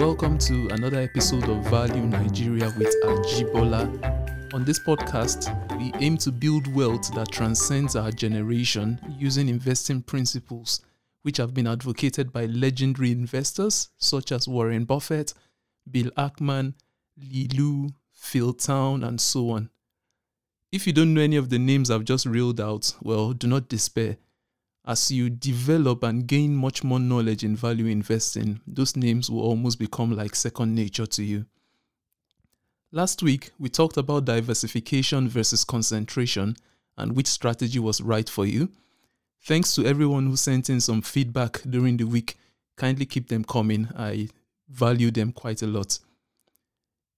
welcome to another episode of Value Nigeria with Ajibola. On this podcast, we aim to build wealth that transcends our generation using investing principles which have been advocated by legendary investors such as Warren Buffett, Bill Ackman, Li Lu, Phil Town, and so on. If you don't know any of the names I've just reeled out, well, do not despair as you develop and gain much more knowledge in value investing, those names will almost become like second nature to you. Last week, we talked about diversification versus concentration and which strategy was right for you. Thanks to everyone who sent in some feedback during the week. Kindly keep them coming. I value them quite a lot.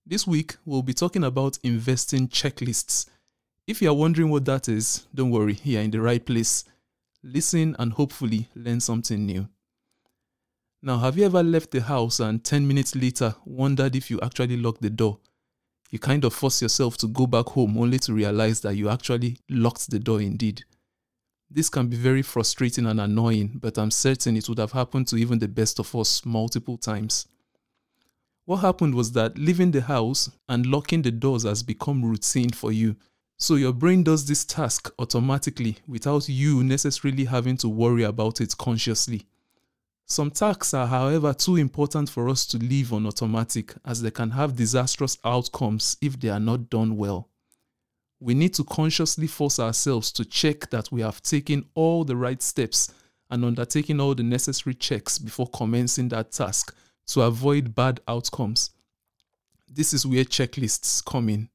This week, we'll be talking about investing checklists. If you are wondering what that is, don't worry, you're in the right place listen, and hopefully learn something new. Now, have you ever left the house and 10 minutes later wondered if you actually locked the door? You kind of force yourself to go back home only to realize that you actually locked the door indeed. This can be very frustrating and annoying, but I'm certain it would have happened to even the best of us multiple times. What happened was that leaving the house and locking the doors has become routine for you so your brain does this task automatically without you necessarily having to worry about it consciously. Some tasks are, however, too important for us to leave on automatic as they can have disastrous outcomes if they are not done well. We need to consciously force ourselves to check that we have taken all the right steps and undertaken all the necessary checks before commencing that task to avoid bad outcomes. This is where checklists come in.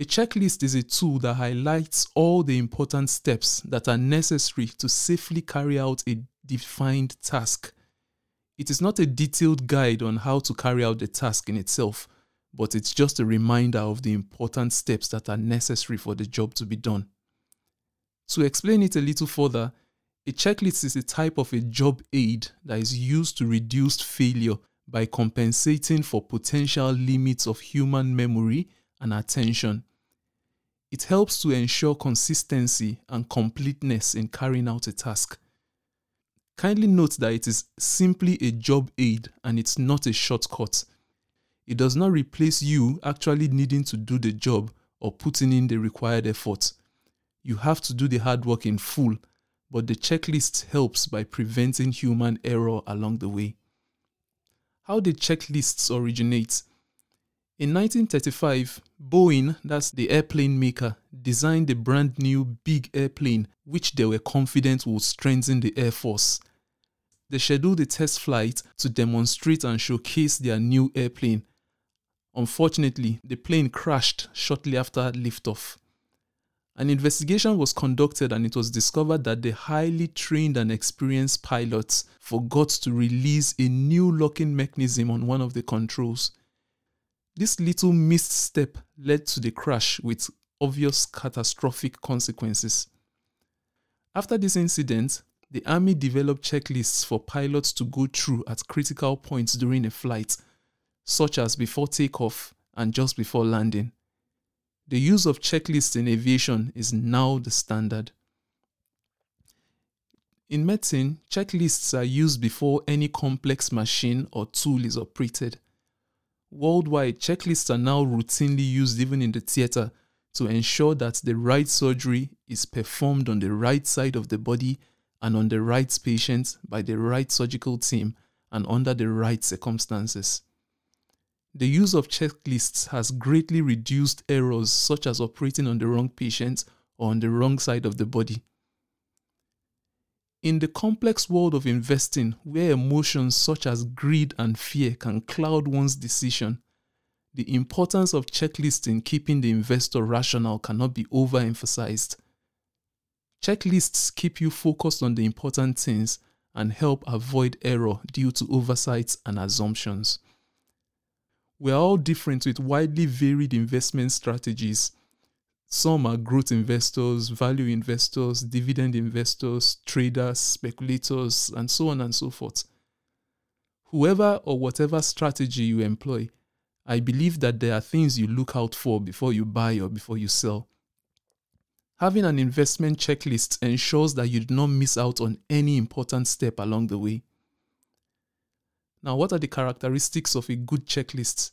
A checklist is a tool that highlights all the important steps that are necessary to safely carry out a defined task. It is not a detailed guide on how to carry out the task in itself, but it's just a reminder of the important steps that are necessary for the job to be done. To explain it a little further, a checklist is a type of a job aid that is used to reduce failure by compensating for potential limits of human memory and attention. It helps to ensure consistency and completeness in carrying out a task. Kindly note that it is simply a job aid and it's not a shortcut. It does not replace you actually needing to do the job or putting in the required effort. You have to do the hard work in full, but the checklist helps by preventing human error along the way. How the checklists originate? In 1935, Boeing, that's the airplane maker, designed a brand new big airplane which they were confident would strengthen the Air Force. They scheduled a test flight to demonstrate and showcase their new airplane. Unfortunately, the plane crashed shortly after liftoff. An investigation was conducted and it was discovered that the highly trained and experienced pilots forgot to release a new locking mechanism on one of the controls. This little misstep led to the crash with obvious catastrophic consequences. After this incident, the Army developed checklists for pilots to go through at critical points during a flight, such as before takeoff and just before landing. The use of checklists in aviation is now the standard. In medicine, checklists are used before any complex machine or tool is operated. Worldwide, checklists are now routinely used even in the theater to ensure that the right surgery is performed on the right side of the body and on the right patient by the right surgical team and under the right circumstances. The use of checklists has greatly reduced errors such as operating on the wrong patient or on the wrong side of the body. In the complex world of investing, where emotions such as greed and fear can cloud one's decision, the importance of checklists in keeping the investor rational cannot be overemphasized. Checklists keep you focused on the important things and help avoid error due to oversights and assumptions. We are all different with widely varied investment strategies some are growth investors, value investors, dividend investors, traders, speculators, and so on and so forth. Whoever or whatever strategy you employ, I believe that there are things you look out for before you buy or before you sell. Having an investment checklist ensures that you do not miss out on any important step along the way. Now, what are the characteristics of a good checklist?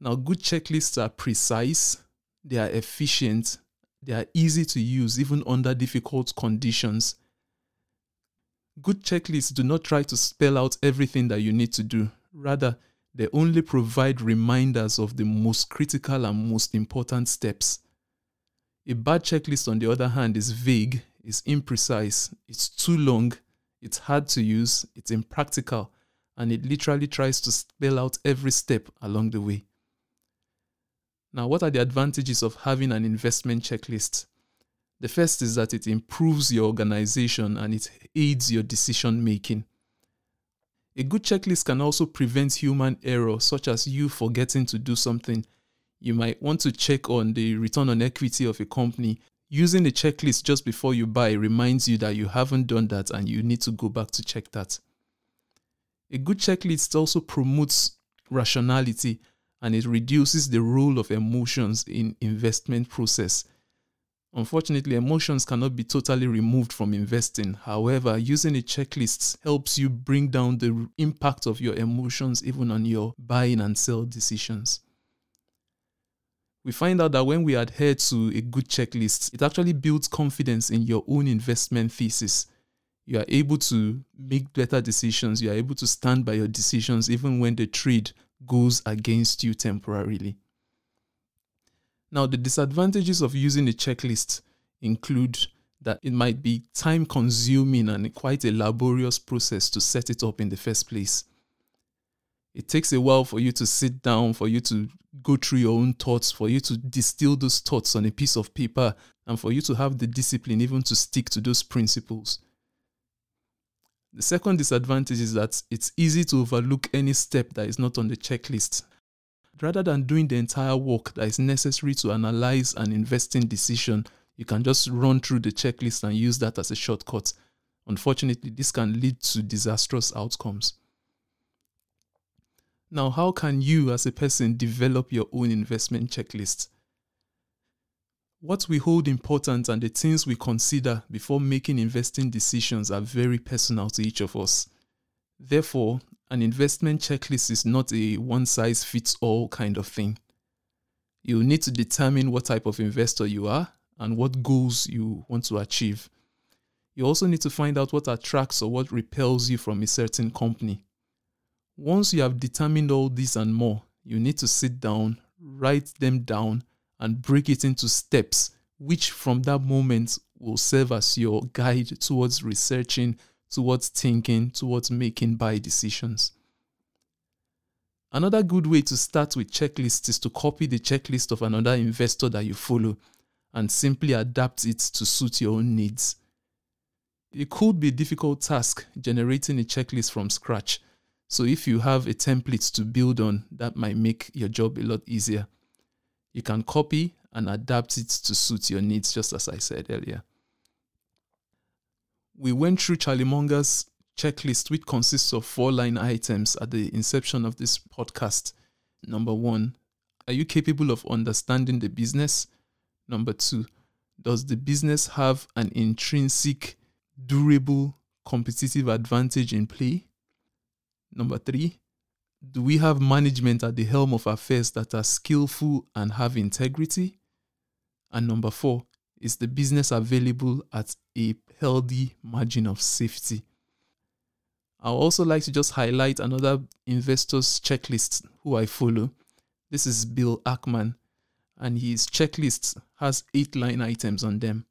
Now, good checklists are precise, they are efficient, they are easy to use even under difficult conditions. Good checklists do not try to spell out everything that you need to do. Rather, they only provide reminders of the most critical and most important steps. A bad checklist, on the other hand, is vague, is imprecise, it's too long, it's hard to use, it's impractical, and it literally tries to spell out every step along the way. Now, what are the advantages of having an investment checklist? The first is that it improves your organization and it aids your decision making. A good checklist can also prevent human error, such as you forgetting to do something. You might want to check on the return on equity of a company. Using a checklist just before you buy reminds you that you haven't done that and you need to go back to check that. A good checklist also promotes rationality and it reduces the role of emotions in investment process. Unfortunately, emotions cannot be totally removed from investing. However, using a checklist helps you bring down the impact of your emotions even on your buying and sell decisions. We find out that when we adhere to a good checklist, it actually builds confidence in your own investment thesis. You are able to make better decisions. You are able to stand by your decisions even when the trade goes against you temporarily. Now, the disadvantages of using a checklist include that it might be time consuming and quite a laborious process to set it up in the first place. It takes a while for you to sit down, for you to go through your own thoughts, for you to distill those thoughts on a piece of paper, and for you to have the discipline even to stick to those principles. The second disadvantage is that it's easy to overlook any step that is not on the checklist. Rather than doing the entire work that is necessary to analyze an investing decision, you can just run through the checklist and use that as a shortcut. Unfortunately, this can lead to disastrous outcomes. Now, how can you as a person develop your own investment checklist? What we hold important and the things we consider before making investing decisions are very personal to each of us. Therefore, an investment checklist is not a one size fits all kind of thing. You need to determine what type of investor you are and what goals you want to achieve. You also need to find out what attracts or what repels you from a certain company. Once you have determined all this and more, you need to sit down, write them down, and break it into steps, which from that moment will serve as your guide towards researching, towards thinking, towards making buy decisions. Another good way to start with checklists is to copy the checklist of another investor that you follow and simply adapt it to suit your own needs. It could be a difficult task generating a checklist from scratch. So if you have a template to build on, that might make your job a lot easier. You can copy and adapt it to suit your needs, just as I said earlier. We went through Charlie Munger's checklist, which consists of four line items at the inception of this podcast. Number one, are you capable of understanding the business? Number two, does the business have an intrinsic, durable, competitive advantage in play? Number three, do we have management at the helm of affairs that are skillful and have integrity? And number four, is the business available at a healthy margin of safety? I also like to just highlight another investor's checklist who I follow. This is Bill Ackman, and his checklist has eight line items on them.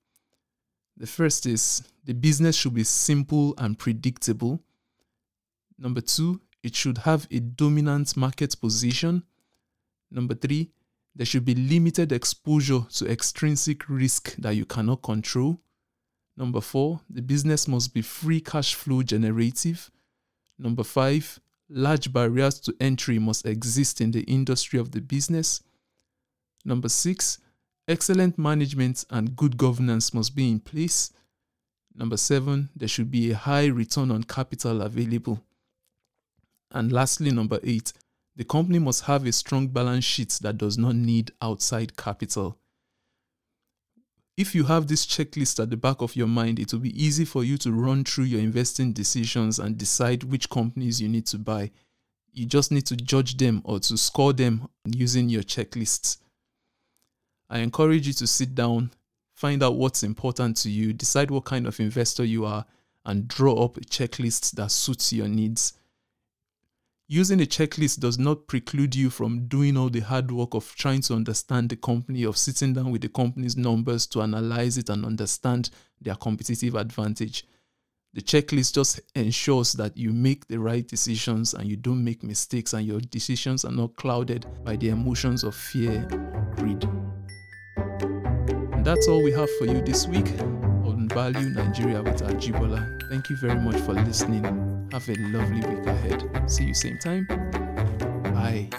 The first is the business should be simple and predictable. Number two, it should have a dominant market position. Number three, there should be limited exposure to extrinsic risk that you cannot control. Number four, the business must be free cash flow generative. Number five, large barriers to entry must exist in the industry of the business. Number six, excellent management and good governance must be in place. Number seven, there should be a high return on capital available. And lastly, number eight, the company must have a strong balance sheet that does not need outside capital. If you have this checklist at the back of your mind, it will be easy for you to run through your investing decisions and decide which companies you need to buy. You just need to judge them or to score them using your checklists. I encourage you to sit down, find out what's important to you, decide what kind of investor you are, and draw up a checklist that suits your needs. Using a checklist does not preclude you from doing all the hard work of trying to understand the company, of sitting down with the company's numbers to analyze it and understand their competitive advantage. The checklist just ensures that you make the right decisions and you don't make mistakes, and your decisions are not clouded by the emotions of fear or greed. And that's all we have for you this week on Value Nigeria with Ajibola. Thank you very much for listening. Have a lovely week ahead. See you same time. Bye.